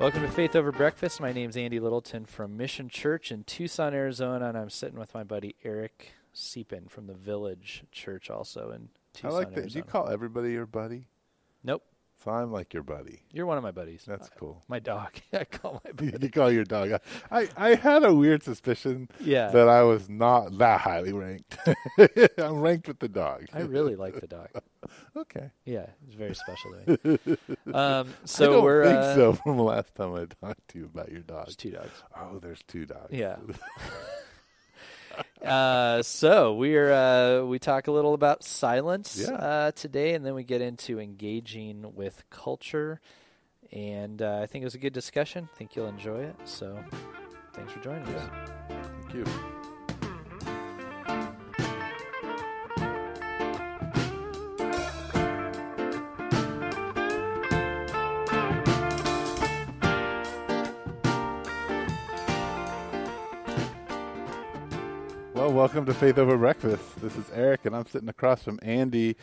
Welcome to Faith Over Breakfast. My name's Andy Littleton from Mission Church in Tucson, Arizona, and I'm sitting with my buddy Eric Seepin from the Village Church, also in Tucson, I like that. Do you call everybody your buddy? So I'm like your buddy. you're one of my buddies. That's Uh, cool. My dog. I call my buddy. you call your dog. I, I had a weird suspicion Yeah, that I was not that highly ranked. I'm ranked with the dog. I really like the dog. okay. Yeah, it's very special to me. Um, I so don't we're think uh, so. From the last time I talked to you about your dog. there's two dogs. Oh, there's two dogs. Yeah. Uh, so we're uh, we talk a little about silence Yeah. uh, today, and then we get into engaging with culture. And uh, I think it was a good discussion. I think you'll enjoy it. So, thanks for joining us. Thank you. Welcome to Faith Over Breakfast. This is Eric, and I'm sitting across from Andy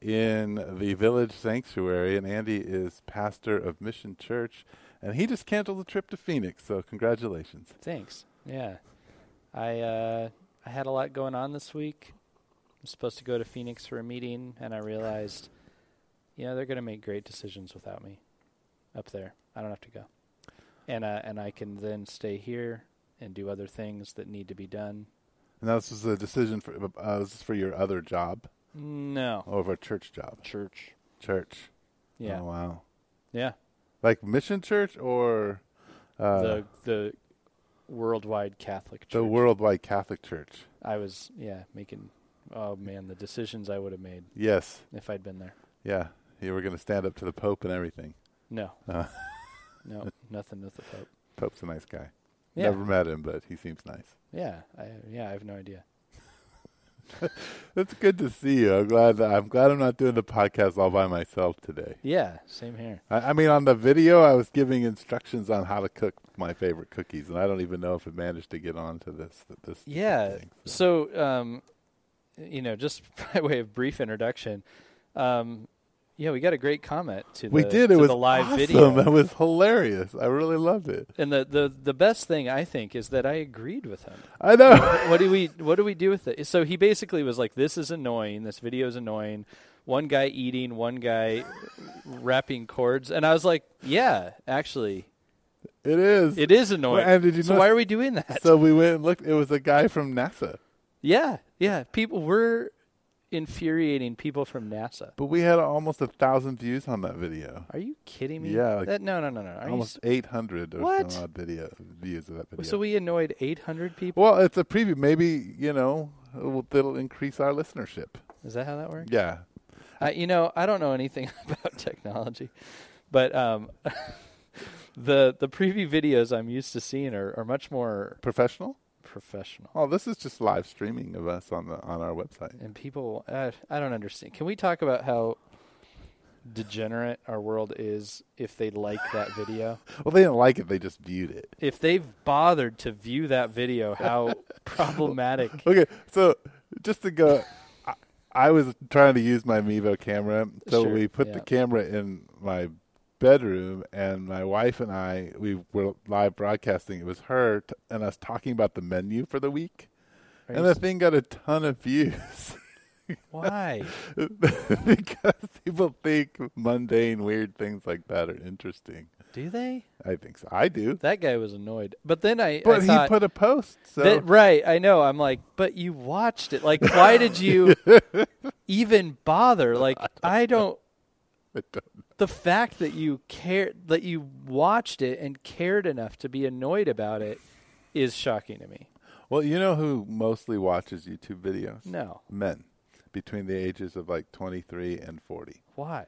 in the Village Sanctuary. And Andy is pastor of Mission Church, and he just canceled the trip to Phoenix. So, congratulations. Thanks. Yeah, I uh, I had a lot going on this week. I'm supposed to go to Phoenix for a meeting, and I realized, you know, they're going to make great decisions without me up there. I don't have to go, and uh, and I can then stay here and do other things that need to be done. And this was a decision for uh, this is for your other job No, or a church job? church. Church. Yeah, Oh, wow. yeah. Like mission church or uh, the the worldwide Catholic Church. the worldwide Catholic Church? I was yeah making. Oh man, the decisions I would have made Yes. if I'd been there. Yeah. You were going to stand up to the Pope and everything. No, Uh, no, nothing with the Pope. Pope's a nice guy. Yeah. Never met him, but he seems nice. Yeah, I, yeah, I have no idea. It's good to see you. I'm glad. That, I'm glad I'm not doing the podcast all by myself today. Yeah, same here. I, I mean, on the video, I was giving instructions on how to cook my favorite cookies, and I don't even know if it managed to get onto this. This Yeah. thing, So, um, you know, just by way of brief introduction, um, yeah, we got a great comment to the, we did. It was the live awesome. video, It was hilarious. I really loved it. and the, the the best thing I think is that I agreed with him. I know. what do we what do we do with it? So he basically was like, "This is annoying. This video is annoying." One guy eating, one guy wrapping cords, and I was like, "Yeah, actually, it is. it is annoying." Well, and did you so know- why are we doing that? So we went and looked. It was a guy from NASA, yeah, yeah. People were infuriating people from NASA. but we had almost a thousand views on that video. Are you kidding me? Yeah, like That, no, no, no, no. Are almost eight hundred or What? some odd video views of that video. so we annoyed 800 people. well, it's a preview. Maybe you know it'll, it'll increase our listenership. Is that how that works? Yeah. Uh, you know, I don't know anything about technology, but um, the the preview videos I'm used to seeing are, are much more Professional. Professional. Oh, this is just live streaming of us on the on our website. And people, uh, I don't understand. Can we talk about how degenerate our world is if they like that video? Well, they didn't like it. They just viewed it. If they've bothered to view that video, how problematic. Okay, so just to go, I, I was trying to use my Mevo camera, so Sure, we put yeah. the camera in my bedroom, and my wife and I we were live broadcasting. It was her t- and us talking about the menu for the week, Are and the thing got a ton of views Why? because people think mundane, weird things like that are interesting. Do they? I think so. I do, That guy was annoyed. But then I, but I he thought, put a post. So that, right, I know. I'm like, but you watched it. Like, why did you even bother? Like, I don't. I don't- The fact that you cared, that you watched it and cared enough to be annoyed about it, is shocking to me. well, you know who mostly watches YouTube videos? No, men between the ages of like 23 and 40? why?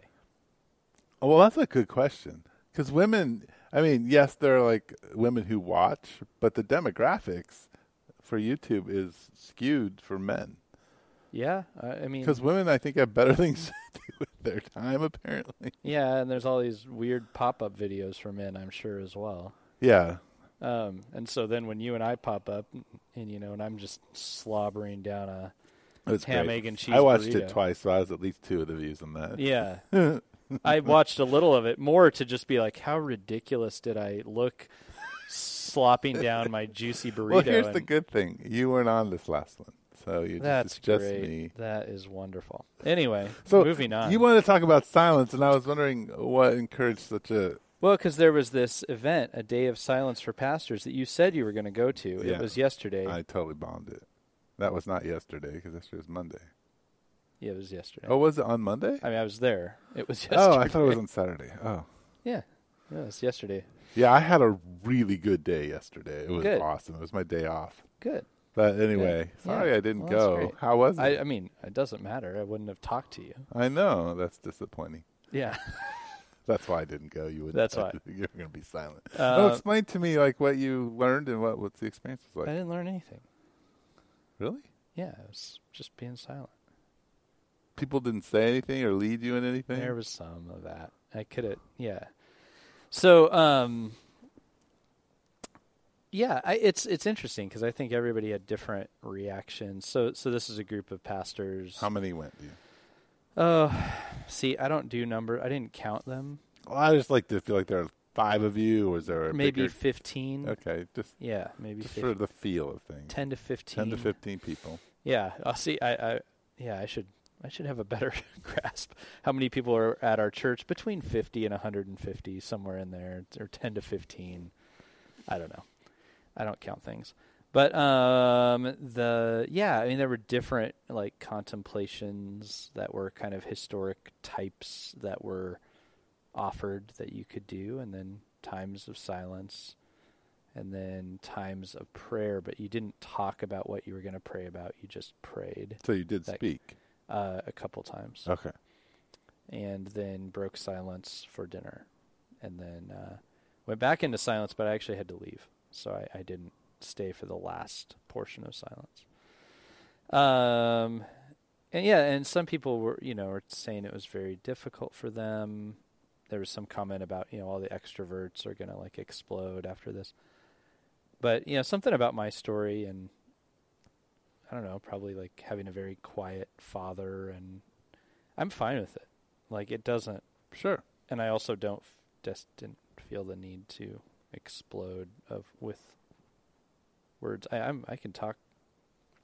Oh, well, that's a good question. Because women, I mean, yes, there are like women who watch, but the demographics for YouTube is skewed for men. Yeah, I I mean, Because women, I think, have better things to do with their time, apparently. yeah, and there's all these weird pop-up videos for men, I'm sure as well. Yeah. Um, and so then when you and I pop up, and you know, and I'm just slobbering down a ham, great. egg, and cheese. I watched burrito. it twice, so I was at least two of the views on that. Yeah, I watched a little of it more to just be like, how ridiculous did I look slopping down my juicy burrito? well, here's and- the good thing: you weren't on this last one, so you That's it's just great. me. That is wonderful. Anyway, So moving on. You wanted to talk about silence, and I was wondering what encouraged such a. well, because there was this event, a day of silence for pastors, that you said you were going to go to. Yeah. It was yesterday. I totally bombed it. That was not yesterday because yesterday was Monday. yeah, it was yesterday. Oh, was it on Monday? I mean, I was there. It was yesterday. Oh, I thought it was on Saturday. Oh, Yeah, yeah, it was yesterday. yeah. I had a really good day yesterday. It was Good. awesome. It was my day off. Good. But anyway, Yeah. sorry I didn't Well, go. How was it? I, I mean, it doesn't matter. I wouldn't have talked to you. I know that's disappointing. Yeah. That's why I didn't go. You would. That's why. you're going to be silent. Uh, oh, explain to me like what you learned and what what the experience was like. I didn't learn anything. Really? Yeah, it was just being silent. People didn't say anything or lead you in anything. There was some of that. I could have, yeah. So, um, yeah, I, it's it's interesting because I think everybody had different reactions. So, so this is a group of pastors. How many went? You? Oh, see, I don't do number. I didn't count them. Well, I just like to feel like there are five of you, or was there a Maybe bigger- fifteen. Okay, just, Yeah, maybe just 15, for the feel of things. ten to fifteen. Ten to fifteen people. Yeah, I'll see. I, I, yeah, I should, I should have a better grasp how many people are at our church. Between fifty and hundred and fifty, somewhere in there, or ten to fifteen. I don't know. I don't count things, but um, the yeah, I mean, there were different like contemplations that were kind of historic types that were offered that you could do, and then times of silence and then times of prayer, but you didn't talk about what you were going to pray about. You just prayed So you did That- speak. uh, a couple times, Okay. and then broke silence for dinner, and then uh, went back into silence. But I actually had to leave, so I, I didn't stay for the last portion of silence. Um, and yeah, and some people were, you know, were saying it was very difficult for them. There was some comment about, you know, all the extroverts are going to like explode after this. But, you know, something about my story and I don't know, probably like having a very quiet father and I'm fine with it. Like it doesn't Sure. and I also don't just didn't feel the need to explode of with words. I, I'm I can talk,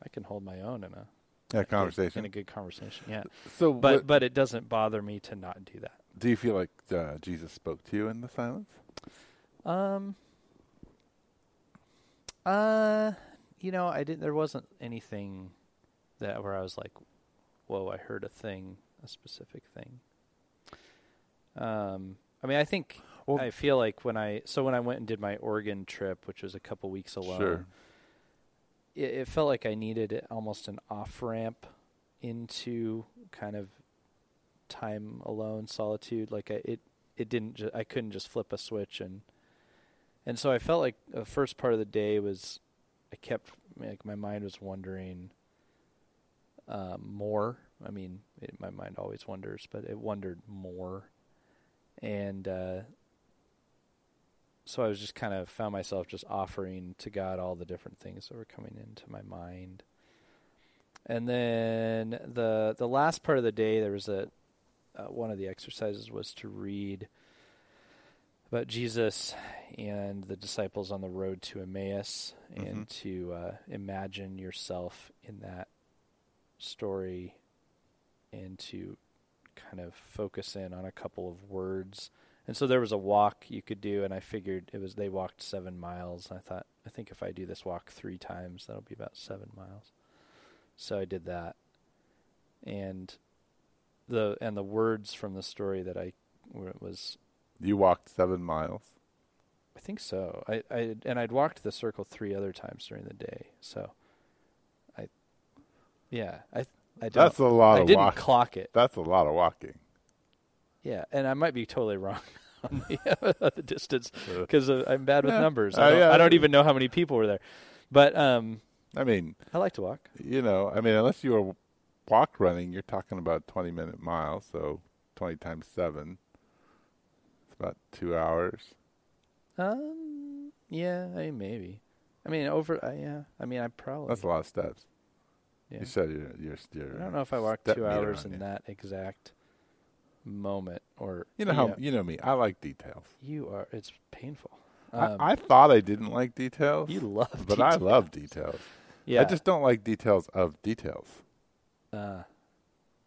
I can hold my own in a Yeah, conversation. in a good conversation. Yeah, so, but what, but it doesn't bother me to not do that. do you feel like uh, Jesus spoke to you in the silence? Um. Uh, you know, I didn't. There wasn't anything that where I was like, "Whoa!" I heard a thing, a specific thing. Um, I mean, I think Well- I feel like when I so when I went and did my Oregon trip, which was a couple weeks alone, Sure. it, it felt like I needed almost an off ramp into kind of time alone, solitude. Like I, it, it didn't. Ju- I couldn't just flip a switch and, and so I felt like the first part of the day was, I kept like my mind was wondering. Um, more. I mean, it, my mind always wonders, but it wondered more, and uh, so I was just kind of found myself just offering to God all the different things that were coming into my mind. And then the the last part of the day, there was a uh, one of the exercises was to read about Jesus and the disciples on the road to Emmaus, and to uh, imagine yourself in that story, and to kind of focus in on a couple of words. And so there was a walk you could do, and I figured it was they walked seven miles. I thought, I think if I do this walk three times, that'll be about seven miles. So I did that, and the and the words from the story that I where it was, You walked seven miles. I think so. I, I and I'd walked the circle three other times during the day. So, I, yeah, I I don't. That's a lot I of didn't walking. clock it. That's a lot of walking. Yeah, and I might be totally wrong on the, the distance because I'm bad with Yeah. numbers. Uh, I, don't, yeah. I don't even know how many people were there, but um, I mean, I like to walk. you know, I mean, unless you were walk running, you're talking about 20 minute miles. So 20 times seven. It's about two hours. Um, yeah, I mean, maybe. I mean, over. Uh, yeah, I mean, I probably. That's a lot of steps. yeah. You said you're, you're, you're I don't know if I walked two hours in that exact moment or You know how you know me. I like details. you are. It's painful. Um, I, I thought I didn't like details, you love, but I love details. Yeah. I just don't like details of details. Uh,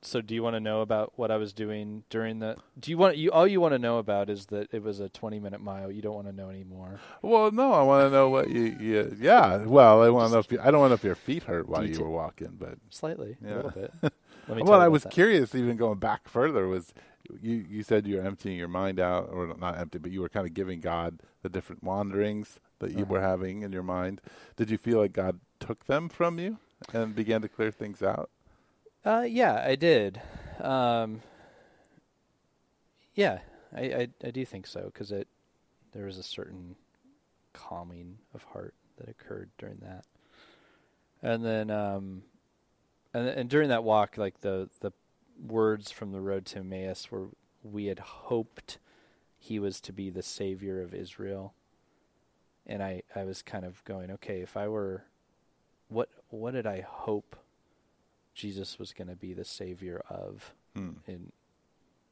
so do you want to know about what I was doing during the? Do you want you all you want to know about is that it was a twenty minute mile. You don't want to know anymore. Well, no, I want to know what you, you. Yeah, well, I want to know if you, I don't want to know if your feet hurt while you were walking, but Slightly, Yeah. a little bit. Well, I was that. curious. Even going back further, was you? You said you were emptying your mind out, or not empty, but you were kind of giving God the different wanderings that you Uh-huh. were having in your mind. Did you feel like God took them from you and began to clear things out? Uh, yeah, I did. Um, yeah, I, I I do think so because it there was a certain calming of heart that occurred during that, and then um, and and during that walk, like the the words from the road to Emmaus were we had hoped he was to be the savior of Israel, and I I was kind of going okay if I were what what did I hope Jesus was going to be the savior of, Hmm. in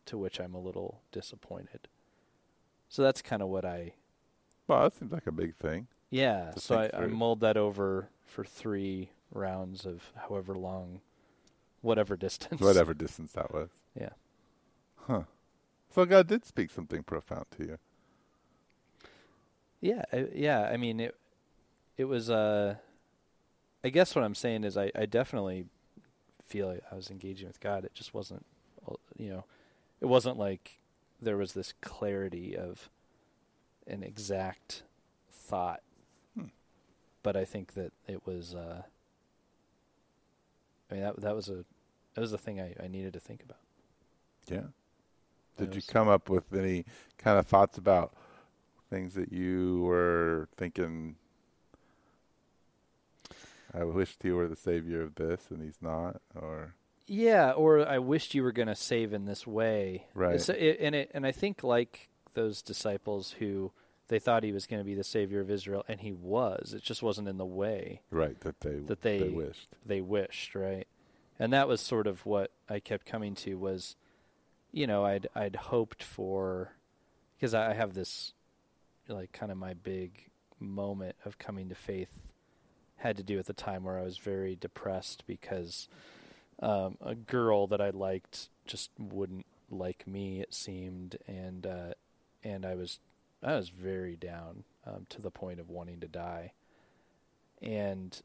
to which I'm a little disappointed. So that's kind of what I Well, that seems like a big thing. yeah. So I, I mulled that over for three rounds of however long, whatever distance. Whatever distance that was. Yeah. Huh. So God did speak something profound to you. Yeah, I, yeah. I mean, it it was. Uh, I guess what I'm saying is, I, I definitely feel like I was engaging with God. It just wasn't, uh, you know, it wasn't like there was this clarity of an exact thought. Hmm. But I think that it was. Uh, I mean, that that was a that was the thing I, I needed to think about. Yeah. Did you come up with any kind of thoughts about things that you were thinking? I wished he were the savior of this, and he's not, or Yeah, or I wished you were going to save in this way. Right. It, and it, and I think like those disciples who they thought he was going to be the savior of Israel, and he was. It just wasn't in the way right that they that they, wished. they wished, right? And that was sort of what I kept coming to was, you know, I'd I'd hoped for, because I have this, like, kind of my big moment of coming to faith had to do at the time where I was very depressed because um, a girl that I liked just wouldn't like me. It seemed, and uh, and I was I was very down um, to the point of wanting to die, and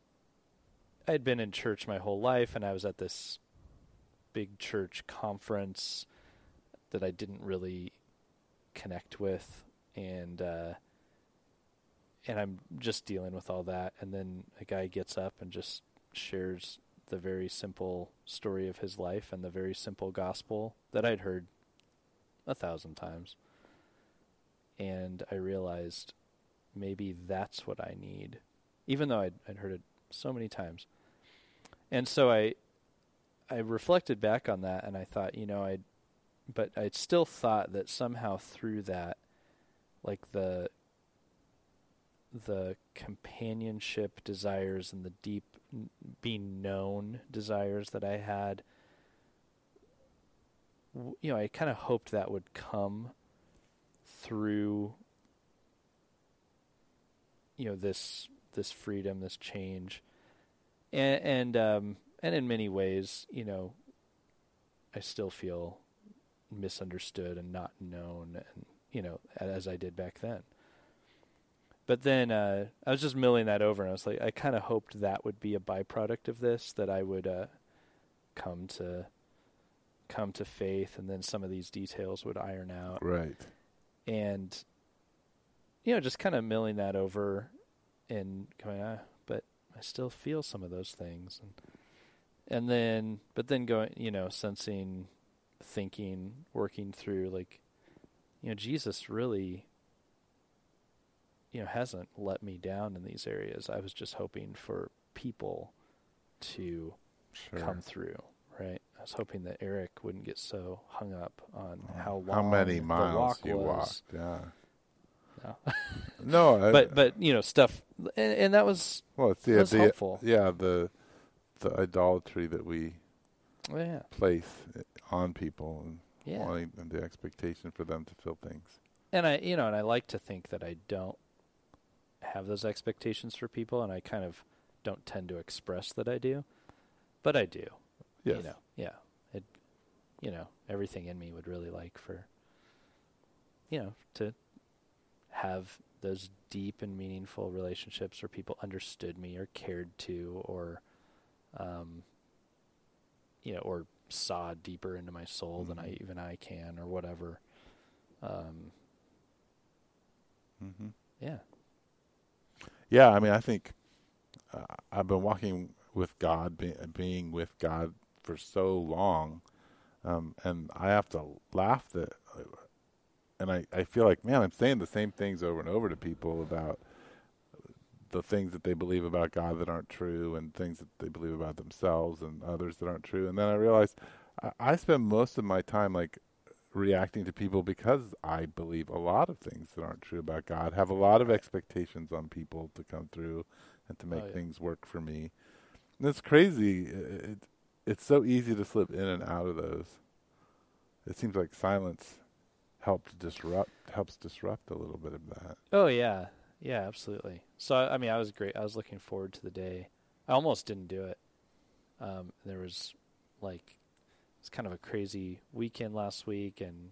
I'd been in church my whole life, and I was at this big church conference that I didn't really connect with, and uh, and I'm just dealing with all that, and then a guy gets up and just shares the very simple story of his life and the very simple gospel that I'd heard a thousand times, and I realized maybe that's what I need, even though I'd, I'd heard it so many times. And so I I reflected back on that and I thought, you know, I but I still thought that somehow through that like the the companionship desires and the deep being known desires that I had you know, I kind of hoped that would come through you know this this freedom, this change and and um and in many ways, you know, I still feel misunderstood and not known and you know, as I did back then. But then uh I was just milling that over and I was like I kind of hoped that would be a byproduct of this that I would uh come to come to faith and then some of these details would iron out Right. And you know just kind of milling that over and going ah but i still feel some of those things. And and then but then going you know sensing thinking working through like you know jesus really you know hasn't let me down in these areas. I was just hoping for people to Sure. come through was hoping that eric wouldn't get so hung up on Oh, how long How many the miles walk you was. walked? Yeah. No. No, I, but but you know stuff and, and that was well, it's the was idea. helpful. Yeah, the the idolatry that we oh, yeah place on people, and Yeah. wanting and the expectation for them to fill things. and I you know and I like to think that I don't have those expectations for people and I kind of don't tend to express that I do but I do Yes. you know yeah it you know everything in me would really like for you know to have those deep and meaningful relationships where people understood me or cared to or um you know or saw deeper into my soul than I Mhm. even I can or whatever um hmm yeah Yeah, I mean, I think uh, I've been walking with God, be, being with God for so long, um, and I have to laugh that, and I, I feel like, man, I'm saying the same things over and over to people about the things that they believe about God that aren't true, and things that they believe about themselves and others that aren't true, and then I realize I, I spend most of my time like reacting to people because I believe a lot of things that aren't true about God, have a lot of expectations on people to come through and to make Oh, yeah. things work for me. And it's crazy. It, it, it's so easy to slip in and out of those. It seems like silence helps disrupt helps disrupt a little bit of that. Oh yeah, yeah, absolutely. So I I mean, I was great. I was looking forward to the day. I almost didn't do it. Um, there was like it's kind of a crazy weekend last week, and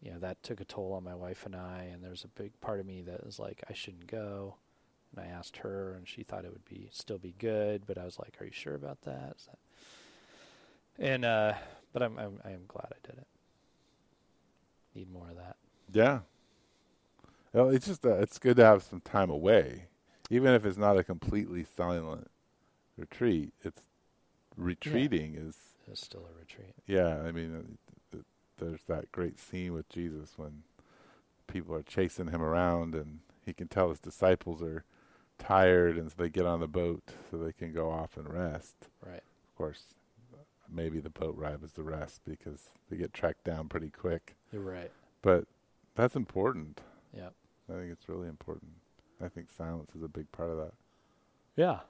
you know that took a toll on my wife and I. And there's a big part of me that was like, I shouldn't go. And I asked her, and she thought it would be still be good, but I was like, Are you sure about that? And uh, but I'm, I'm I am glad I did it. Need more of that. Yeah. Well, it's just uh, it's good to have some time away, even if it's not a completely silent retreat. It's retreating is It's still a retreat. yeah. I mean, th- there's that great scene with Jesus when people are chasing him around, and he can tell his disciples are tired, and so they get on the boat so they can go off and rest. Right. Of course, maybe the boat ride was the rest because they get tracked down pretty quick. You're right. But that's important. Yeah. I think it's really important. I think silence is a big part of that. Yeah,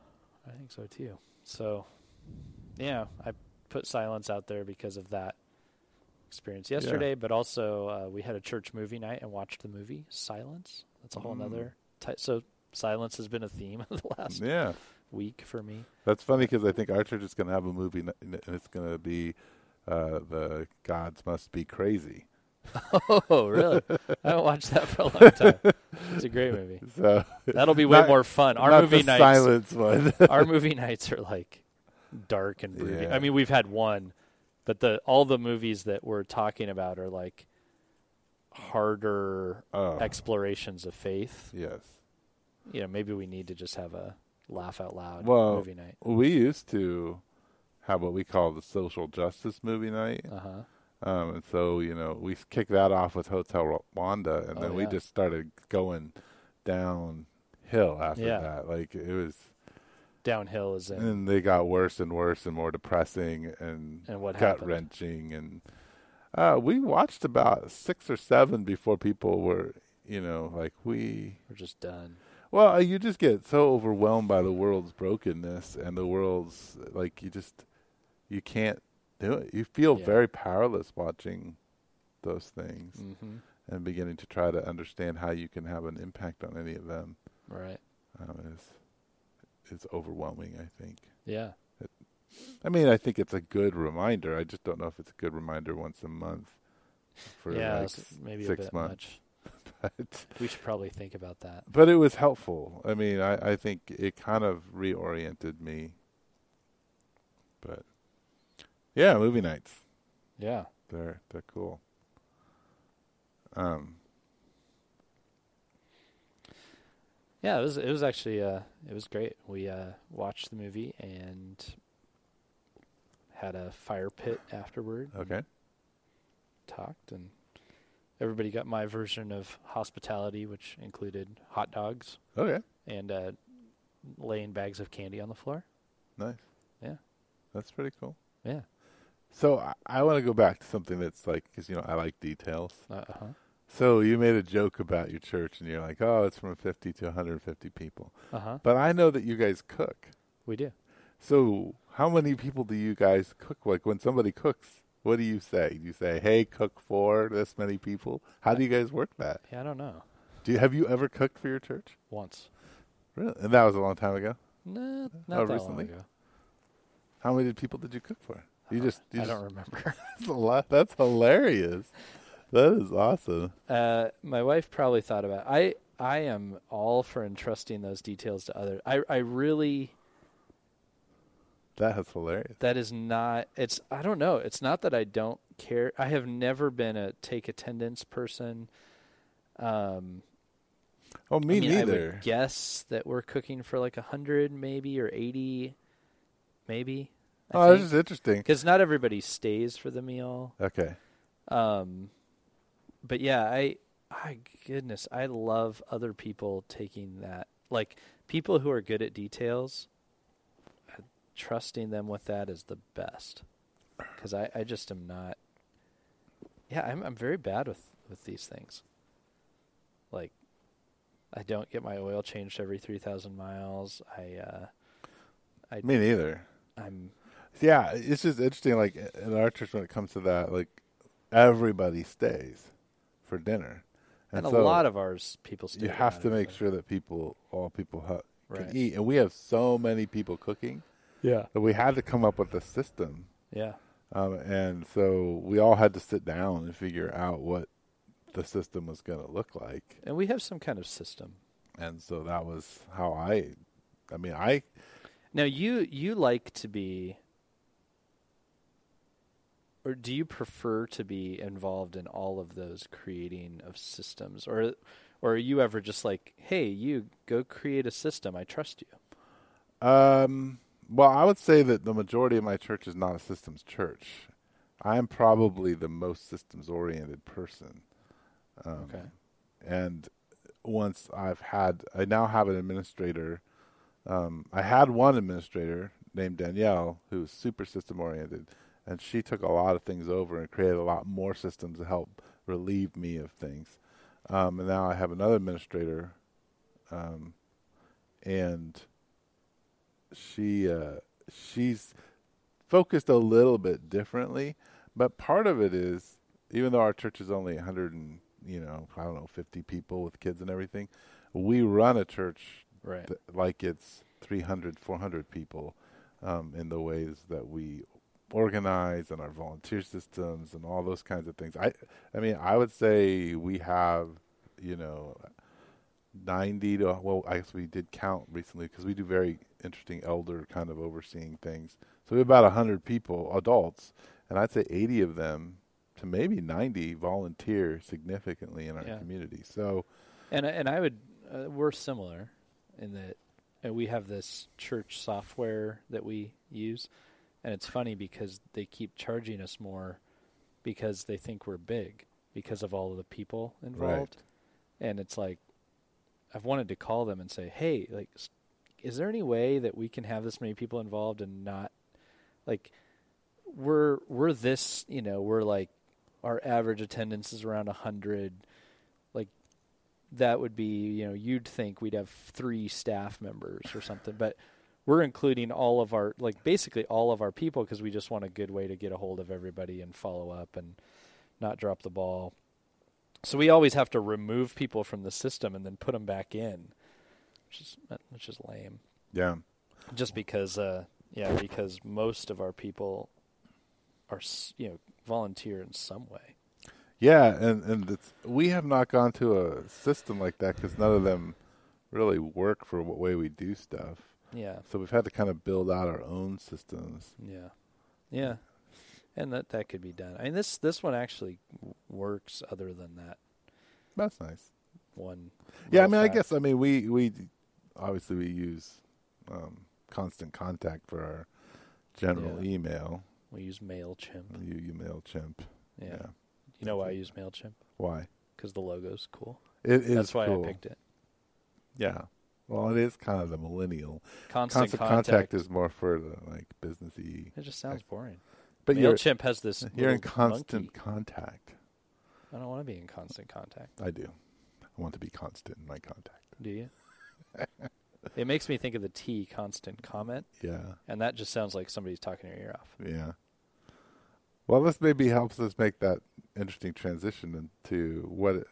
I think so too. So, yeah, I put silence out there because of that experience yesterday, but also uh, we had a church movie night and watched the movie Silence. That's a whole Mm. nother. Ty- so, silence has been a theme of the last Yeah, week for me. that's funny because I think our church is going to have a movie, n- and it's going to be uh, the Gods Must Be Crazy. oh, really? I haven't watched that for a long time. It's a great movie. So That'll be way Not- more fun. Our not movie the nights. silence one. our movie nights are like dark and brooding. Yeah. I mean, we've had one, but the all the movies that we're talking about are like harder oh, explorations of faith. yes. You know, maybe we need to just have a laugh out loud Well, movie night. We used to have what we call the social justice movie night. Uh huh. Um, and so, you know, we kicked that off with Hotel Rwanda, and Oh, then we yeah. just started going downhill after Yeah. that. Like, it was, Downhill is in. and they got worse and worse and more depressing and, And what gut happened? wrenching. And uh, we watched about six or seven before people were, you know, like, we. We're just done. Well, uh, you just get so overwhelmed by the world's brokenness and the world's, like, you just, you can't do it. You feel Yeah. very powerless watching those things Mm-hmm. and beginning to try to understand how you can have an impact on any of them Right. um, is is overwhelming. I think. Yeah. I mean, I think it's a good reminder. I just don't know if it's a good reminder once a month for yeah. like maybe six a bit months. much. But, We should probably think about that. but it was helpful. I mean, I, I think it kind of reoriented me. But yeah, movie nights. Yeah. They're they're cool. Um, Yeah, it was it was actually uh it was great. We uh watched the movie and had a fire pit afterward. okay. Talked and everybody got my version of hospitality, which included hot dogs Okay. and uh laying bags of candy on the floor. Nice. Yeah. That's pretty cool. Yeah. So I, I want to go back to something that's like, because you know I like details. Uh huh. So you made a joke about your church, and you're like, "Oh, it's from 50 to 150 people." Uh huh. But I know that you guys cook. We do. So how many people do you guys cook? Like when somebody cooks, What do you say? Do you say, "Hey, cook for this many people"? How do you guys work that? Yeah, I don't know. Do you have you ever cooked for your church? Once. Really? And that was a long time ago. No, not Oh, that recently? long ago. How many people did you cook for? You just, you I just don't remember. that's a lot. That's hilarious. That is awesome. Uh, my wife probably thought about. I I am all for entrusting those details to others. I I really That is hilarious. that is not. It's I don't know. It's not that I don't care. I have never been a take attendance person. Um, Oh, me I mean, I neither. would guess that we're cooking for like a hundred, maybe or eighty, maybe. oh, this is interesting. because not everybody stays for the meal. Okay. Um, but yeah, I, I goodness, I love other people taking that, like people who are good at details. Trusting them with that is the best, because I, I just am not. Yeah, I'm I'm very bad with with these things. Like, I don't get my oil changed every three thousand miles. I, uh, I, Me neither. I'm Yeah, it's just interesting. Like in our church, when it comes to that, like everybody stays for dinner, and, so a lot of ours people stay. you have to make sure that people, all people, ha- can Right. eat. And we have so many people cooking Yeah. we had to come up with a system. Yeah. Um, and so we all had to sit down and figure out what the system was going to look like. And we have some kind of system. And so that was how I, I mean, I, Now you you like to be or do you prefer to be involved in all of those creating of systems or or are you ever just like, "Hey, you go create a system. I trust you." um, well, I would say that the majority of my church is not a systems church. I am probably the most systems oriented person. Um, Okay. And once I've had, I now have an administrator. Um, I had one administrator named Danielle who was super system oriented, and she took a lot of things over and created a lot more systems to help relieve me of things. Um, and now I have another administrator, um, and she uh, she's focused a little bit differently, but part of it is even though our church is only 100 and you know I don't know 50 people with kids and everything, we run a church Right. th- like it's 300 400 people um, in the ways that we organize and our volunteer systems and all those kinds of things. I I mean I would say we have you know 90 to well I guess we did count recently because we do very interesting elder kind of overseeing things. So we have about 100 people, adults, and I'd say 80 of them to maybe 90 volunteer significantly in our Yeah. community. So And and I would uh, we're similar in that uh, we have this church software that we use, and it's funny because they keep charging us more because they think we're big because of all of the people involved, and it's like I've wanted to call them and say, hey, like, is there any way that we can have this many people involved and not like we're we're this you know we're like our average attendance is around a hundred like that would be you know you'd think we'd have three staff members or something but we're including all of our like basically all of our people because we just want a good way to get a hold of everybody and follow up and not drop the ball so we always have to remove people from the system and then put them back in which is which is lame. Yeah, just because uh yeah because most of our people are you know volunteer in some way. Yeah, and and it's, we have not gone to a system like that because none of them really work for what way we do stuff. yeah. So we've had to kind of build out our own systems. Yeah, yeah, and that that could be done. I mean, this this one actually works. Other than that That's nice. one. Yeah, I mean, I guess I mean we we obviously we use um, constant contact for our general Yeah. email. we use Mailchimp. You you Mailchimp. Yeah, Yeah. you know why I use Mailchimp? Why? Because the logo's cool. It is That's why cool. I picked it. Yeah. Well, it is kind of the millennial. Constant, Constant contact. contact is more for the like businessy. It just sounds boring. But Mailchimp has this. you're in constant monkey. contact. I don't want to be in constant contact. I do. I want to be constant in my contact. Do you? it makes me think of the T constant comment, Yeah. and that just sounds like somebody's talking your ear off. Yeah. Well, this maybe helps us make that interesting transition into what,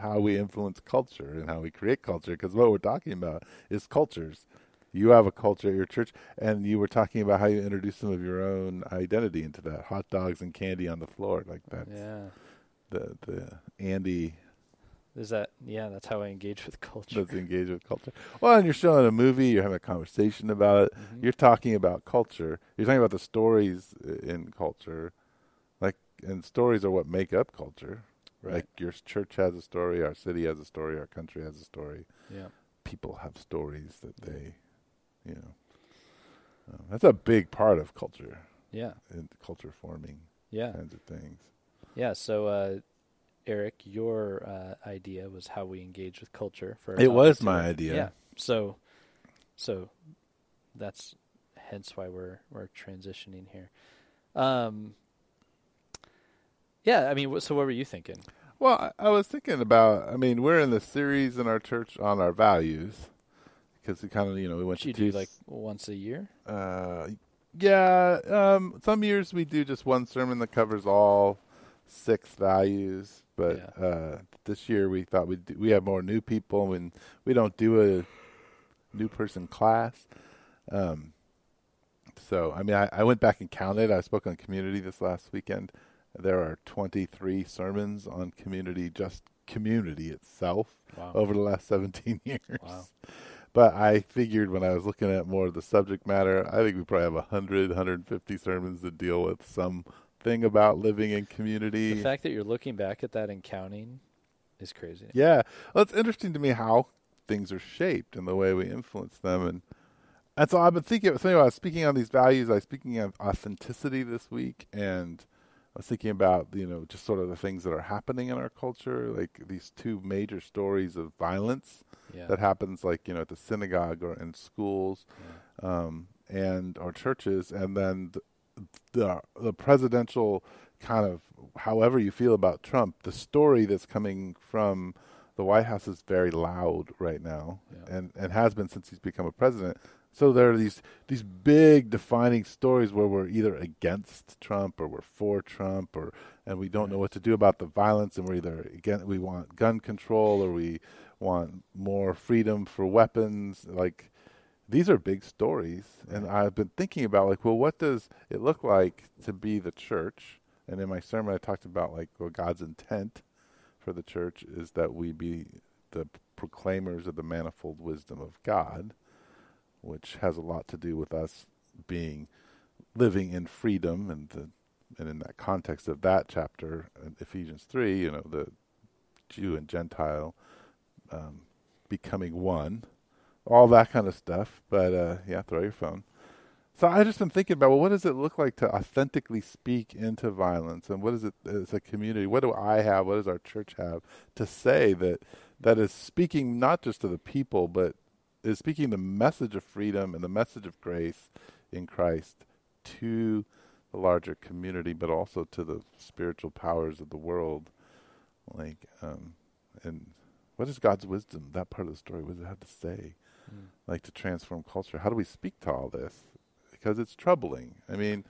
how we influence culture and how we create culture. Because what we're talking about is cultures. You have a culture at your church, and you were talking about how you introduce some of your own identity into that. Hot dogs and candy on the floor, like that. Yeah. The the Andy Is that yeah? That's how I engage with culture. does engage with culture. Well, and you're showing a movie, you're having a conversation about it. Mhm. You're talking about culture. You're talking about the stories in culture, like, and stories are what make up culture. Right. Like your church has a story, our city has a story, our country has a story. yeah. People have stories that they, you know, uh, that's a big part of culture Yeah. and culture forming Yeah. kinds of things. Yeah. So, uh, Eric, your uh, idea was how we engage with culture. For It was my idea. Yeah. So, so that's hence why we're we're transitioning here. Um. Yeah. I mean, so what were you thinking? Well, I, I was thinking about. I mean, we're in the series in our church on our values because we kind of, you know, we went to do like once a year? Uh, yeah. Um, some years we do just one sermon that covers all six values, but uh, this year we thought we we have more new people and we don't do a new person class. Um, so I mean, I, I went back and counted. I spoke on community this last weekend. There are 23 sermons on community, just community itself, Wow. over the last 17 years. Wow. But I figured when I was looking at more of the subject matter, I think we probably have 100, 150 sermons that deal with something about living in community. The fact that you're looking back at that and counting is crazy. yeah. Well, it's interesting to me how things are shaped and the way we influence them. And, and so I've been thinking, thinking about speaking on these values. I was speaking of authenticity this week and I was thinking about, you know, just sort of the things that are happening in our culture, like these two major stories of violence Yeah. that happens like you know at the synagogue or in schools yeah. um, and or churches and then the, the the presidential kind of however you feel about Trump the story that's coming from the White House is very loud right now Yeah. and and has been since he's become a president so there are these these big defining stories where we're either against Trump or we're for Trump or and we don't know what to do about the violence and we're either again we want gun control or we want more freedom for weapons. Like these are big stories and I've been thinking about like well what does it look like to be the church? And in my sermon I talked about like well God's intent for the church is that we be the proclaimers of the manifold wisdom of God which has a lot to do with us being living in freedom and the and in that context of that chapter in Ephesians 3 you know the Jew and Gentile um, becoming one all that kind of stuff. But uh, yeah throw your phone. So I just been thinking about well what does it look like to authentically speak into violence? And what is it as a community what do I have what does our church have to say that that is speaking not just to the people but is speaking the message of freedom and the message of grace in Christ to the larger community, but also to the spiritual powers of the world. Like, um, and what is God's wisdom? That part of the story, what does it have to say? Mm. Like to transform culture. How do we speak to all this? Because it's troubling. I mean,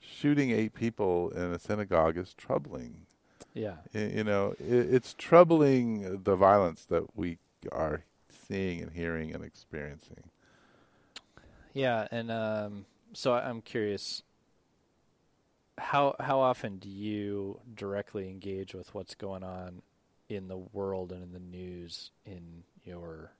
shooting eight people in a synagogue is troubling. Yeah. Y- You know, it, it's troubling the violence that we are seeing and hearing and experiencing. Yeah, and um, so I'm curious how how often do you directly engage with what's going on in the world and in the news in your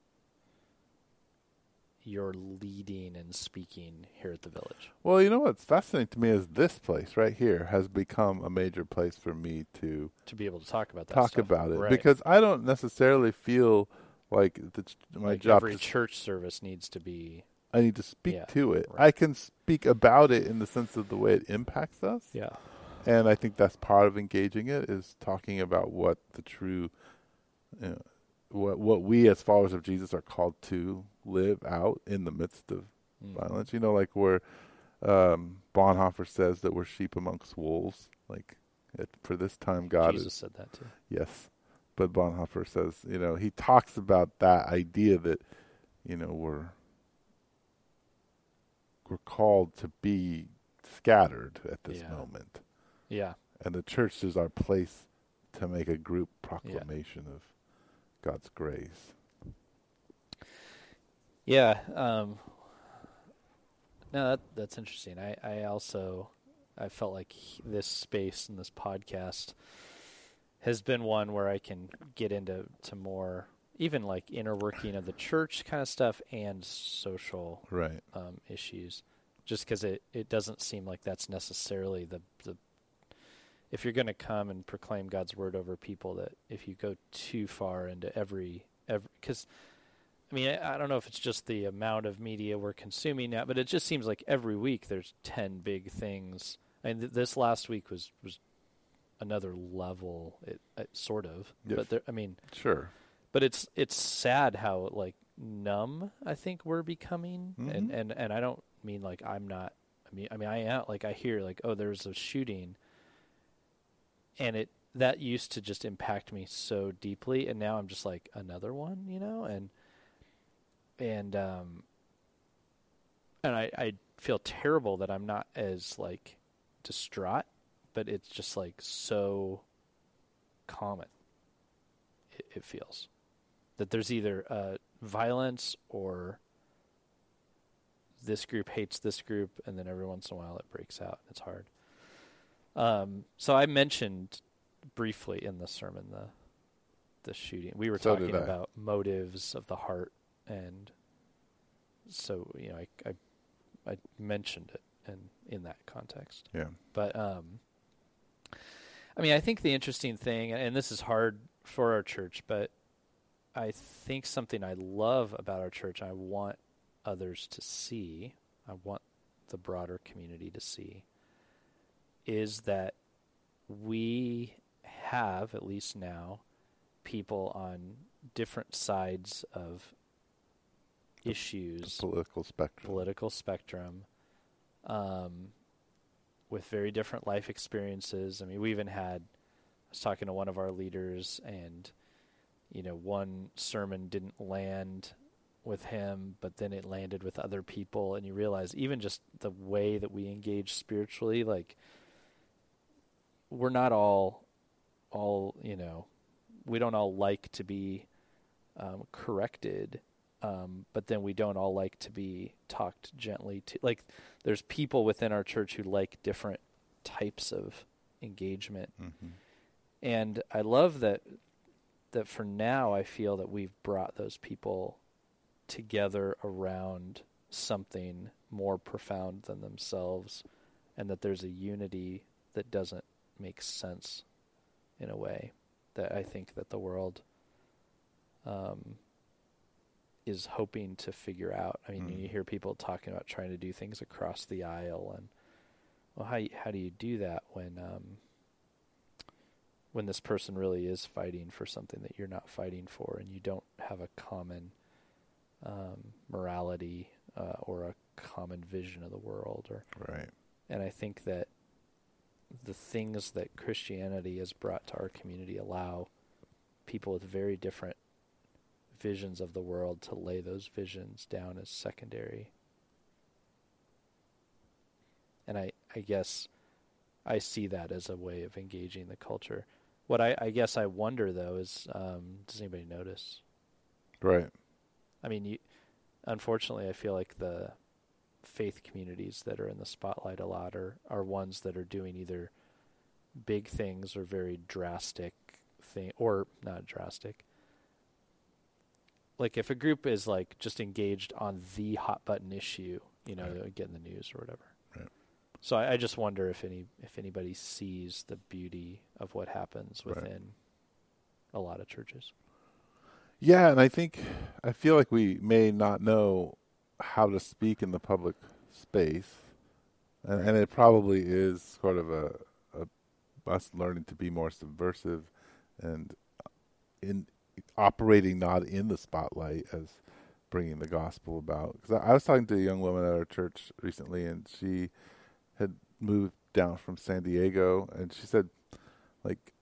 your leading and speaking here at the village? Well, you know what's fascinating to me is this place right here has become a major place for me to To be able to talk about that talk stuff. about it Right. because I don't necessarily feel like the, my Like job. every to- church service needs to be I need to speak Yeah, to it. right. I can speak about it in the sense of the way it impacts us. yeah And I think that's part of engaging it is talking about what the true, you know, what what we as followers of Jesus are called to live out in the midst of Mm. violence. You know, like where um, Bonhoeffer says that we're sheep amongst wolves. Like it, for this time, God Jesus is said that too. yes, but Bonhoeffer says you know he talks about that idea that you know we're we're called to be scattered at this Yeah. moment Yeah. And the church is our place to make a group proclamation yeah. of God's grace. Yeah. Um, no, that, that's interesting. I, I also I felt like this space and this podcast has been one where I can get into to more even like inner working of the church kind of stuff and social right. um, issues just because it, it doesn't seem like that's necessarily the the if you're going to come and proclaim God's word over people that if you go too far into every every because I mean I, I, don't know if it's just the amount of media we're consuming now but it just seems like every week there's 10 big things. And th- this last week was was another level it, it sort of yes. but there, I mean sure but it's it's sad how like numb I think we're becoming mm-hmm. and and and I don't mean like I'm not. I mean, I mean, I am like I hear like, oh, there's a shooting, and it that used to just impact me so deeply, and now I'm just like another one, you know, and and um, and I I feel terrible that I'm not as like distraught, but it's just like so common. It, it feels that there's either uh, violence or this group hates this group, and then every once in a while it breaks out. It's hard. Um, so I mentioned briefly in the sermon the the shooting. We were so talking about motives of the heart, and so you know, I I, I mentioned it in in that context. Yeah. But um, I mean, I think the interesting thing, and this is hard for our church, but I think something I love about our church, I want others to see, I want the broader community to see, is that we have, at least now, people on different sides of the, issues, the political spectrum, political spectrum, um, with very different life experiences. I mean, we even had. I was talking to one of our leaders, and you know, one sermon didn't land with him, but then it landed with other people, and you realize even just the way that we engage spiritually, like we're not all, all you know, we don't all like to be um, corrected, um, but then we don't all like to be talked gently to. Like, there's people within our church who like different types of engagement, mm-hmm. and I love that. That for now, I feel that we've brought those people together around something more profound than themselves and that there's a unity that doesn't make sense in a way that I think that the world um, is hoping to figure out. I mean, mm. you hear people talking about trying to do things across the aisle, and well, how how do you do that when um, when this person really is fighting for something that you're not fighting for, and you don't have a common um, morality uh, or a common vision of the world or right and i think that the things that christianity has brought to our community allow people with very different visions of the world to lay those visions down as secondary. And i i guess i see that as a way of engaging the culture. What i i guess i wonder though is um, does anybody notice? Right. I mean, you, unfortunately, I feel like the faith communities that are in the spotlight a lot are, are ones that are doing either big things or very drastic thing or not drastic. Like if a group is like just engaged on the hot button issue, you know, right. get in the news or whatever. Right. So I, I, just wonder if any if anybody sees the beauty of what happens within right. a lot of churches. Yeah, and I think I feel like we may not know how to speak in the public space, and, and it probably is sort of a, a us learning to be more subversive and in operating not in the spotlight as bringing the gospel about. Because I, I was talking to a young woman at our church recently, and she had moved down from San Diego, and she said, like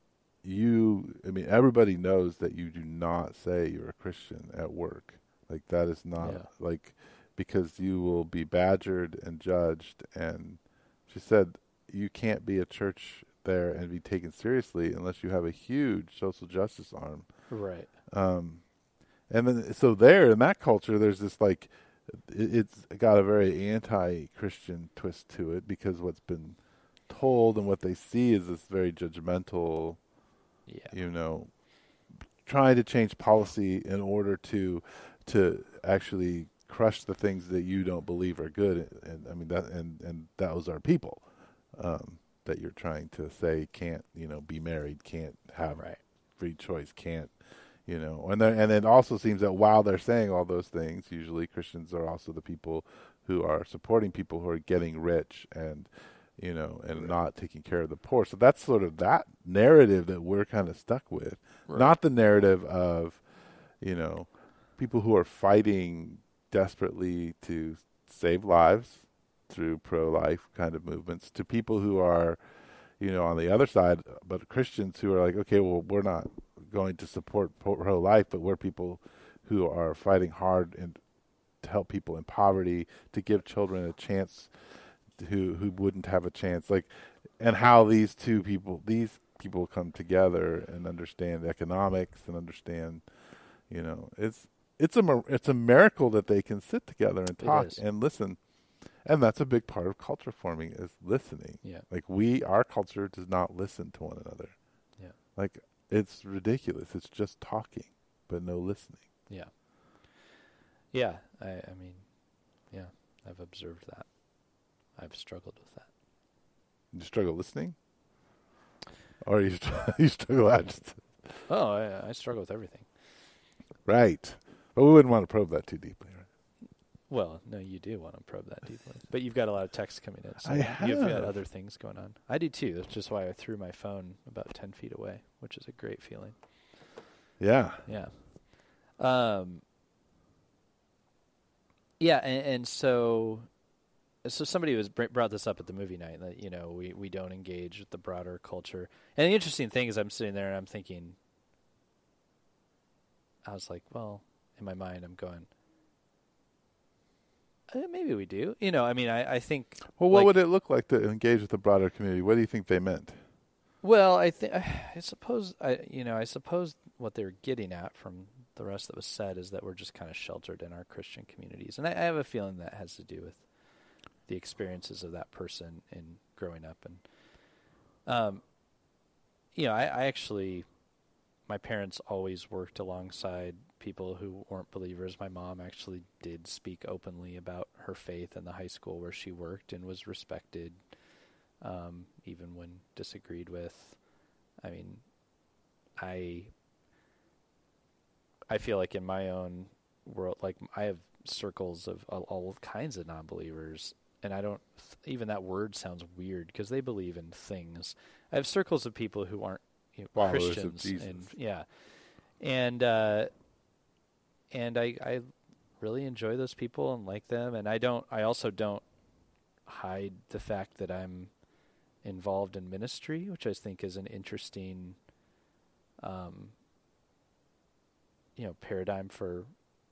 you i mean everybody knows that you do not say you're a christian at work like that is not yeah. like because you will be badgered and judged and she said you can't be a church there and be taken seriously unless you have a huge social justice arm. Right. Um, and then so there in that culture, there's this like it, it's got a very anti-Christian twist to it because what's been told and what they see is this very judgmental, Yeah. you know, trying to change policy in order to to actually crush the things that you don't believe are good. And, and I mean that and and those are people um, that you're trying to say can't you know be married, can't have Right. free choice, can't you know. And then and it also seems that while they're saying all those things, usually Christians are also the people who are supporting people who are getting rich and you know and not taking care of the poor. So that's sort of that narrative that we're kind of stuck with Right. not the narrative of you know people who are fighting desperately to save lives through pro-life kind of movements to people who are you know on the other side but christians who are like okay well we're not going to support pro-life but we're people who are fighting hard and to help people in poverty to give children a chance who who wouldn't have a chance like and how these two people these people come together and understand economics and understand you know it's it's a it's a miracle that they can sit together and talk and listen and that's a big part of culture forming is listening Yeah. like we our culture does not listen to one another Yeah. like it's ridiculous it's just talking but no listening Yeah. Yeah. I, I mean, yeah, I've observed that. I've struggled with that. you struggle listening or you you struggle at Oh, I, I struggle with everything. right but we wouldn't want to probe that too deeply right Well, no, you do want to probe that deeply, but you've got a lot of text coming in. So I You've got other things going on. I do too. That's just why I threw my phone about ten feet away, which is a great feeling. yeah Yeah. Um. Yeah, and, and so, so somebody was br- brought this up at the movie night that you know we we don't engage with the broader culture. And the interesting thing is, I'm sitting there and I'm thinking, I was like, well, in my mind, I'm going, maybe we do. You know, I mean, I I think. Well, what like- would it look like to engage with the broader community? What do you think they meant? Well, I think I suppose I you know I suppose what they were getting at from the rest that was said is that we're just kind of sheltered in our Christian communities, and I, I have a feeling that has to do with the experiences of that person in growing up, and um, you know, I, I actually my parents always worked alongside people who weren't believers. My mom actually did speak openly about her faith in the high school where she worked and was respected um, even when disagreed with. I mean, I I feel like in my own world, like I have circles of all, all kinds of non-believers, and I don't even that word sounds weird because they believe in things. I have circles of people who aren't you know, Christians, and yeah, and uh, and I I really enjoy those people and like them, and I don't. I also don't hide the fact that I'm involved in ministry, which I think is an interesting, um, you know, paradigm for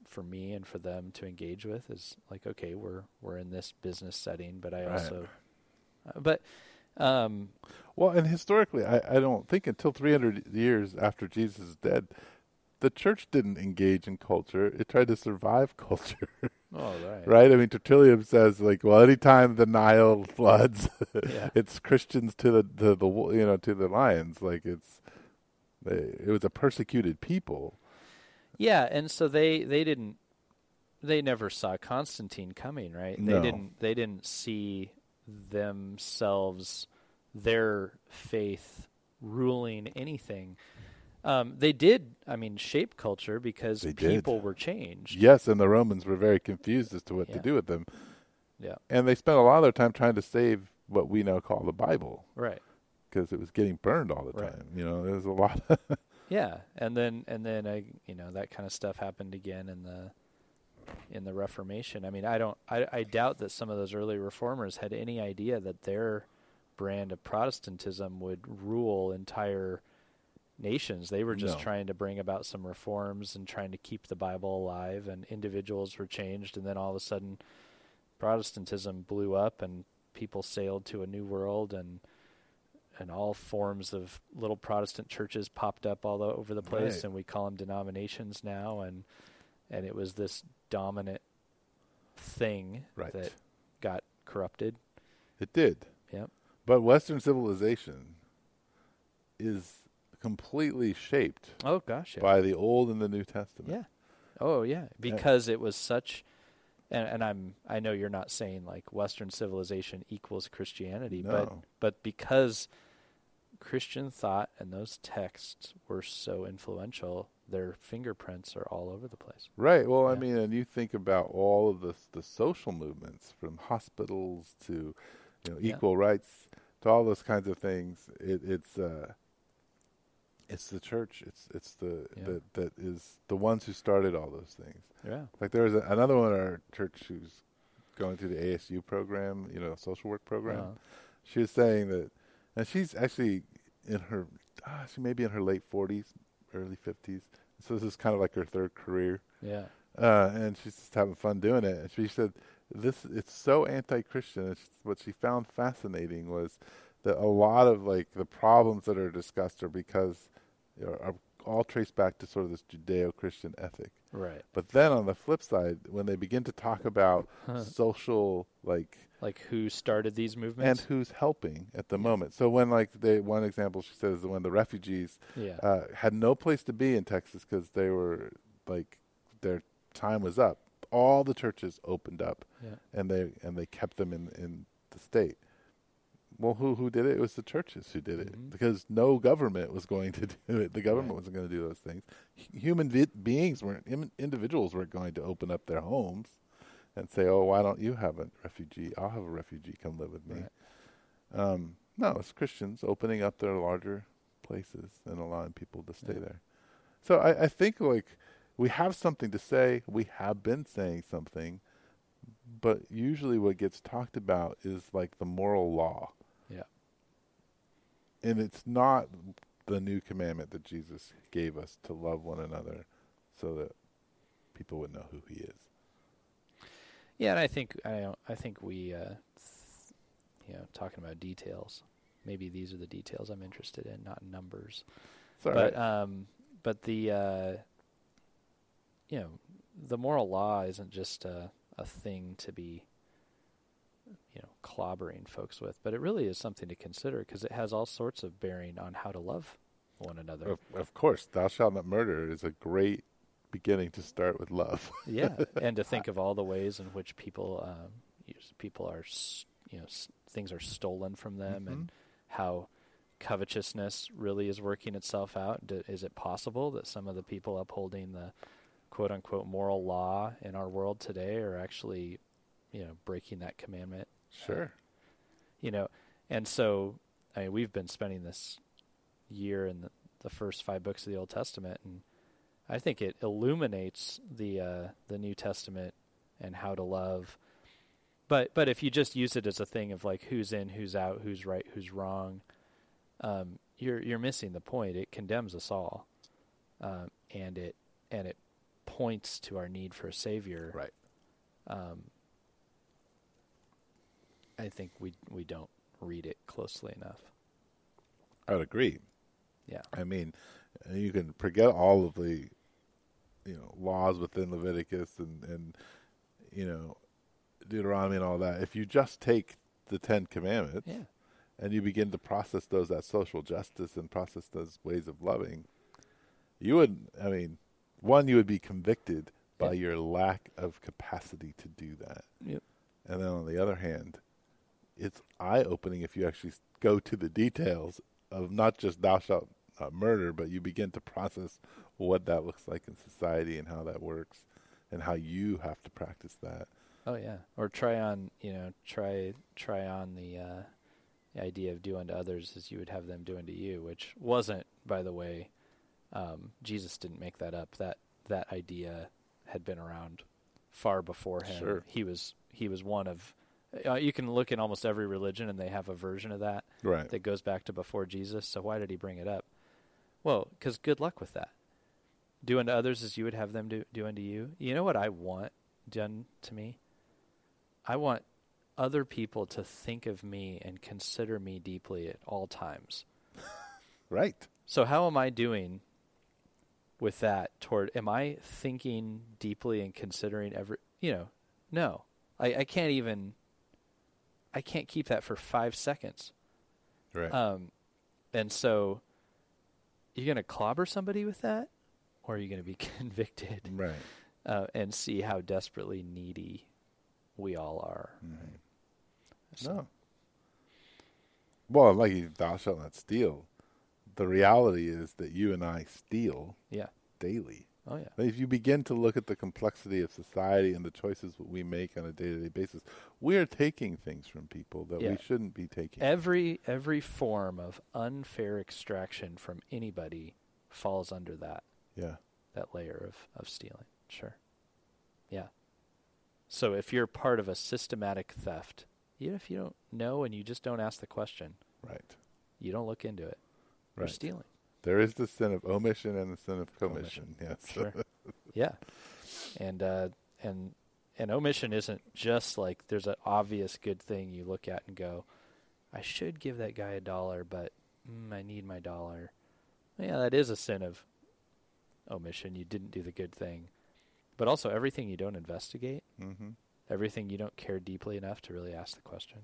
for me and for them to engage with. Is like, okay, we're we're in this business setting, but I Right. also, uh, but um, Well, and historically, I, I don't think until 300 years after Jesus is dead, the church didn't engage in culture. It tried to survive culture, oh right, right? I mean, Tertullian says, like, well, anytime the Nile floods, Yeah. it's Christians to the, to the, you know, to the lions. Like, it's, they, it was a persecuted people. Yeah, and so they they didn't they never saw Constantine coming, right? No. They didn't they didn't see themselves their faith ruling anything. Um, they did, I mean, shape culture because They did. people were changed. Yes, and the Romans were very confused as to what Yeah. to do with them. Yeah, And they spent a lot of their time trying to save what we now call the Bible right. because it was getting burned all the Right. time. You know, there's a lot. of Yeah, and then and then I you know that kind of stuff happened again in the in the Reformation. I mean, I don't I I doubt that some of those early reformers had any idea that their brand of Protestantism would rule entire nations. They were just No. trying to bring about some reforms and trying to keep the Bible alive and individuals were changed and then all of a sudden Protestantism blew up and people sailed to a new world and and all forms of little Protestant churches popped up all over the place, Right. and we call them denominations now, and and it was this dominant thing Right. that got corrupted. It did. Yep. But Western civilization is completely shaped Oh gosh, yeah. by the Old and the New Testament. Yeah. Oh yeah, because it was such and, and I'm I know you're not saying like Western civilization equals Christianity, but No. but because Christian thought and those texts were so influential, their fingerprints are all over the place. Right. Well, I mean, and you think about all of the the social movements, from hospitals to you know Yeah. equal rights to all those kinds of things. It, it's uh, it's the church. It's it's the Yeah. that that is the ones who started all those things. Yeah. Like there was a, another one in our church who's going through the ASU program, you know, social work program. Uh, She was saying that, and she's actually in her, ah, she may be in her late forties, early fifties. So this is kind of like her third career, yeah. uh, and she's just having fun doing it. And she said, "This it's so anti-Christian." She- what she found fascinating was that a lot of like the problems that are discussed are because are all traced back to sort of this Judeo-Christian ethic. Right. But then on the flip side, when they begin to talk about social like Like who started these movements and who's helping at the moment. So when like they one example she says is when the refugees yeah. uh, had no place to be in Texas because they were like their time was up. All the churches opened up yeah. and they and they kept them in in the state. Well, who who did it? It was the churches who did it Mhm. because no government was going to do it. The government Right. wasn't going to do those things. Human vi- beings weren't im- individuals weren't going to open up their homes and say, "Oh, why don't you have a refugee? I'll have a refugee come live with me." Right. Um, no, it's Christians opening up their larger places and allowing people to stay Yeah. there. So I, I think like we have something to say. We have been saying something, but usually what gets talked about is like the moral law. And it's not the new commandment that Jesus gave us to love one another, so that people would know who He is. Yeah, and I think I don't, I think we, uh, you know, talking about details. Maybe these are the details I'm interested in, not numbers. All but right. um, but the uh, you know, the moral law isn't just a a thing to be, you know, clobbering folks with, but it really is something to consider because it has all sorts of bearing on how to love one another. of, of course, "Thou shalt not murder" is a great beginning to start with love. yeah, and to think of all the ways in which people um, people are you know things are stolen from them, Mhm. and how covetousness really is working itself out. D- is it possible that some of the people upholding the quote unquote moral law in our world today are actually you know breaking that commandment? Sure. You know, and so I mean we've been spending this year in the, the first five books of the Old Testament, and I think it illuminates the uh, the New Testament and how to love. But but if you just use it as a thing of like who's in, who's out, who's right, who's wrong, um, you're you're missing the point. It condemns us all, um, and it and it points to our need for a savior. Right. Um, I think we we don't read it closely enough. I would agree. Yeah. I mean, you can forget all of the, you know, laws within Leviticus and and you know, Deuteronomy and all that. If you just take the Ten Commandments Yeah. and you begin to process those as social justice and process those ways of loving, you would. I mean, one, you would be convicted by Yeah. your lack of capacity to do that. Yep. And then on the other hand, it's eye opening if you actually go to the details of not just thou shalt not murder, but you begin to process what that looks like in society and how that works and how you have to practice that. Oh yeah. Or try on, you know, try try on the uh the idea of do unto others as you would have them do unto you, which wasn't, by the way, um, Jesus didn't make that up. That that idea had been around far before him. Sure. He was he was one of uh, you can look in almost every religion and they have a version of that Right. that goes back to before Jesus. So why did he bring it up? Well, because good luck with that. Do unto others as you would have them do, do unto you. You know what I want done to me? I want other people to think of me and consider me deeply at all times. Right. So how am I doing with that toward am I thinking deeply and considering every you know, no. I, I can't even I can't keep that for five seconds. Right. Um and so you're gonna clobber somebody with that? Or are you gonna be convicted right. uh, and see how desperately needy we all are? Mhm. So- No. Well, like you, thou shalt not steal. The reality is that you and I steal Yeah. daily. Oh yeah. If you begin to look at the complexity of society and the choices that we make on a day-to-day basis, we are taking things from people that Yeah. we shouldn't be taking. Every every form of unfair extraction from anybody falls under that yeah. that layer of, of stealing. Sure. Yeah. So if you're part of a systematic theft, even if you don't know and you just don't ask the question, Right. you don't look into it. You're stealing. There is the sin of omission and the sin of commission. Yes. Sure. yeah. And uh and and omission isn't just like there's an obvious good thing you look at and go, I should give that guy a dollar, but mm, I need my dollar. Yeah, that is a sin of omission. You didn't do the good thing. But also everything you don't investigate, hmm everything you don't care deeply enough to really ask the question.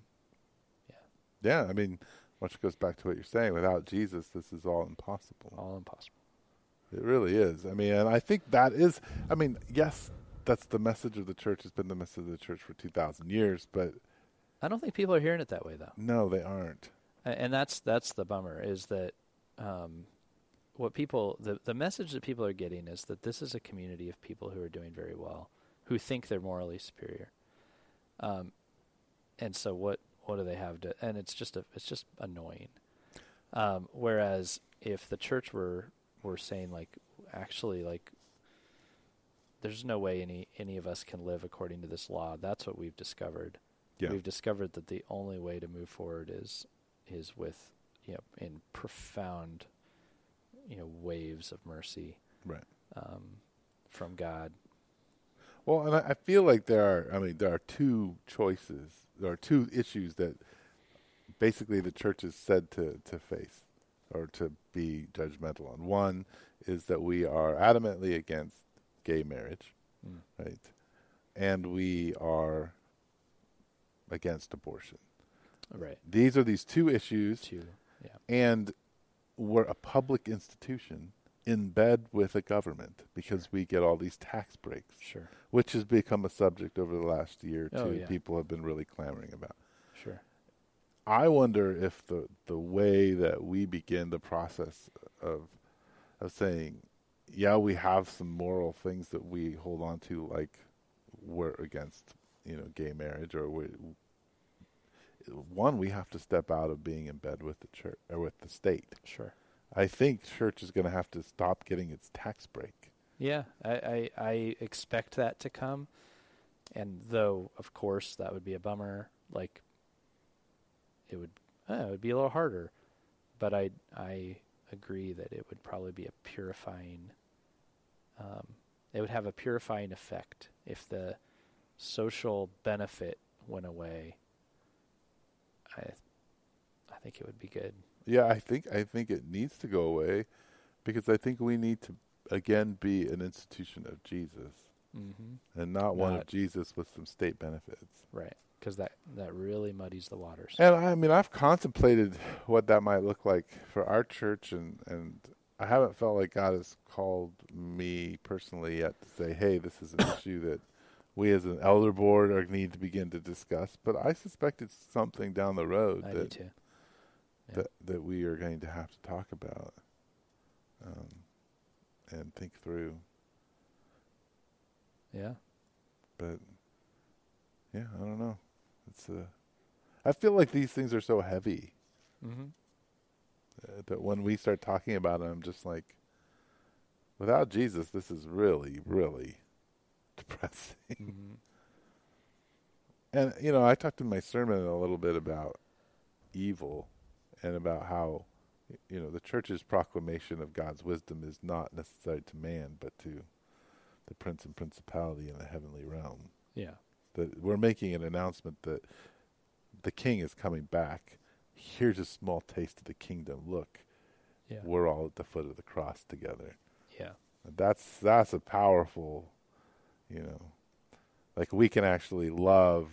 Yeah. Yeah. I mean, which goes back to what you're saying. Without Jesus, this is all impossible. All impossible. It really is. I mean, and I think that is. I mean, yes, that's the message of the church. It's been the message of the church for two thousand years, but I don't think people are hearing it that way though. no, they aren't. And that's that's the bummer is that um, what people the the message that people are getting is that this is a community of people who are doing very well, who think they're morally superior, um, and so what what do they have to? And it's just a it's just annoying. Um, whereas if the church were were saying like actually like there's no way any any of us can live according to this law. That's what we've discovered Yeah. we've discovered that the only way to move forward is is with you know in profound you know waves of mercy Right. um, from God. Well, and I, I feel like there are. I mean, there are two choices. There are two issues that basically the church is said to to face or to be judgmental on. One is that we are adamantly against gay marriage, Mm. right? And we are against abortion. Right. These are these two issues, To yeah. and we're a public institution in bed with a government because we get all these tax breaks Sure. which has become a subject over the last year or oh, two. Oh, yeah. People have been really clamoring about. Sure. I wonder if the the way that we begin the process of of saying, yeah, we have some moral things that we hold on to, like we're against, you know, gay marriage, or we. One, we have to step out of being in bed with the church or with the state. Sure. I think church is going to have to stop getting its tax break. Yeah. I, I I expect that to come, and though of course that would be a bummer. Like it would uh, it would be a little harder, but I I agree that it would probably be a purifying. Um, it would have a purifying effect if the social benefit went away. I I think it would be good. Yeah, I think I think it needs to go away because I think we need to again be an institution of Jesus Mm-hmm. and not one of Jesus with some state benefits. Right, because that that really muddies the waters. And I mean, I've contemplated what that might look like for our church, and and I haven't felt like God has called me personally yet to say, "Hey, this is an issue that we as an elder board are need to begin to discuss." But I suspect it's something down the road I do that too. Yeah. that that we are going to have to talk about um, and think through. Yeah. But yeah, I don't know. It's uh, I feel like these things are so heavy Mm-hmm. uh, that when we start talking about them, I'm just like, without Jesus, this is really, really depressing. mm-hmm. And you know, I talked in my sermon a little bit about evil and about how you know the church's proclamation of God's wisdom is not necessary to man, but to the prince and principality in the heavenly realm. Yeah. That we're making an announcement that the king is coming back. Here's a small taste of the kingdom. Look, Yeah. we're all at the foot of the cross together. Yeah. That's that's a powerful, you know, like we can actually love,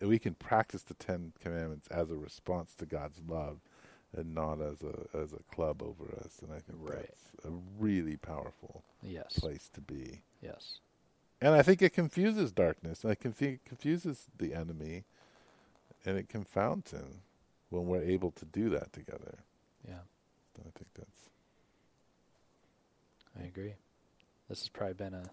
we can practice the Ten Commandments as a response to God's love, and not as a as a club over us. And I think Right. that's a really powerful Yes. place to be. Yes. And I think it confuses darkness. and It confu- confuses the enemy, and it confounds him when we're able to do that together. Yeah. So I think that's I agree. This has probably been a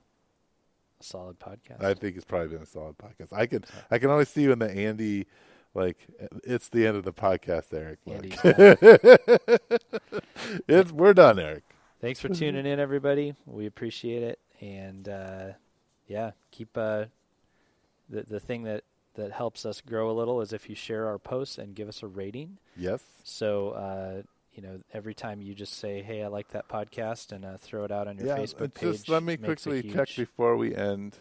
solid podcast. I think it's probably been a solid podcast. I can I can always see you in the Andy like it's the end of the podcast, Eric. Like, it's we're done, Eric. Thanks for tuning in, everybody. We appreciate it, and uh, yeah, keep uh, the the thing that that helps us grow a little is if you share our posts and give us a rating. Yes. So uh, you know, every time you just say, "Hey, I like that podcast," and uh, throw it out on your yeah. Facebook page. just let me quickly check before we end.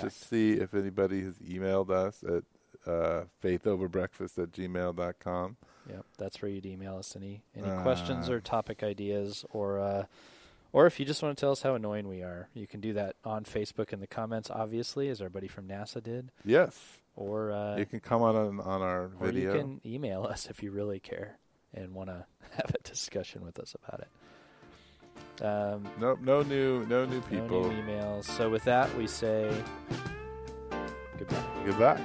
Just see if anybody has emailed us at uh, faithoverbreakfast at gmail.com. Yep, that's where you'd email us any any Uh, questions or topic ideas, or uh, or if you just want to tell us how annoying we are, you can do that on Facebook in the comments, obviously, as our buddy from NASA did, Yes. or uh, you can come on, on our or video. you can email us if you really care and want to have a discussion with us about it. Um, Nope, no new no new people, no new emails. So with that, we say goodbye. Goodbye.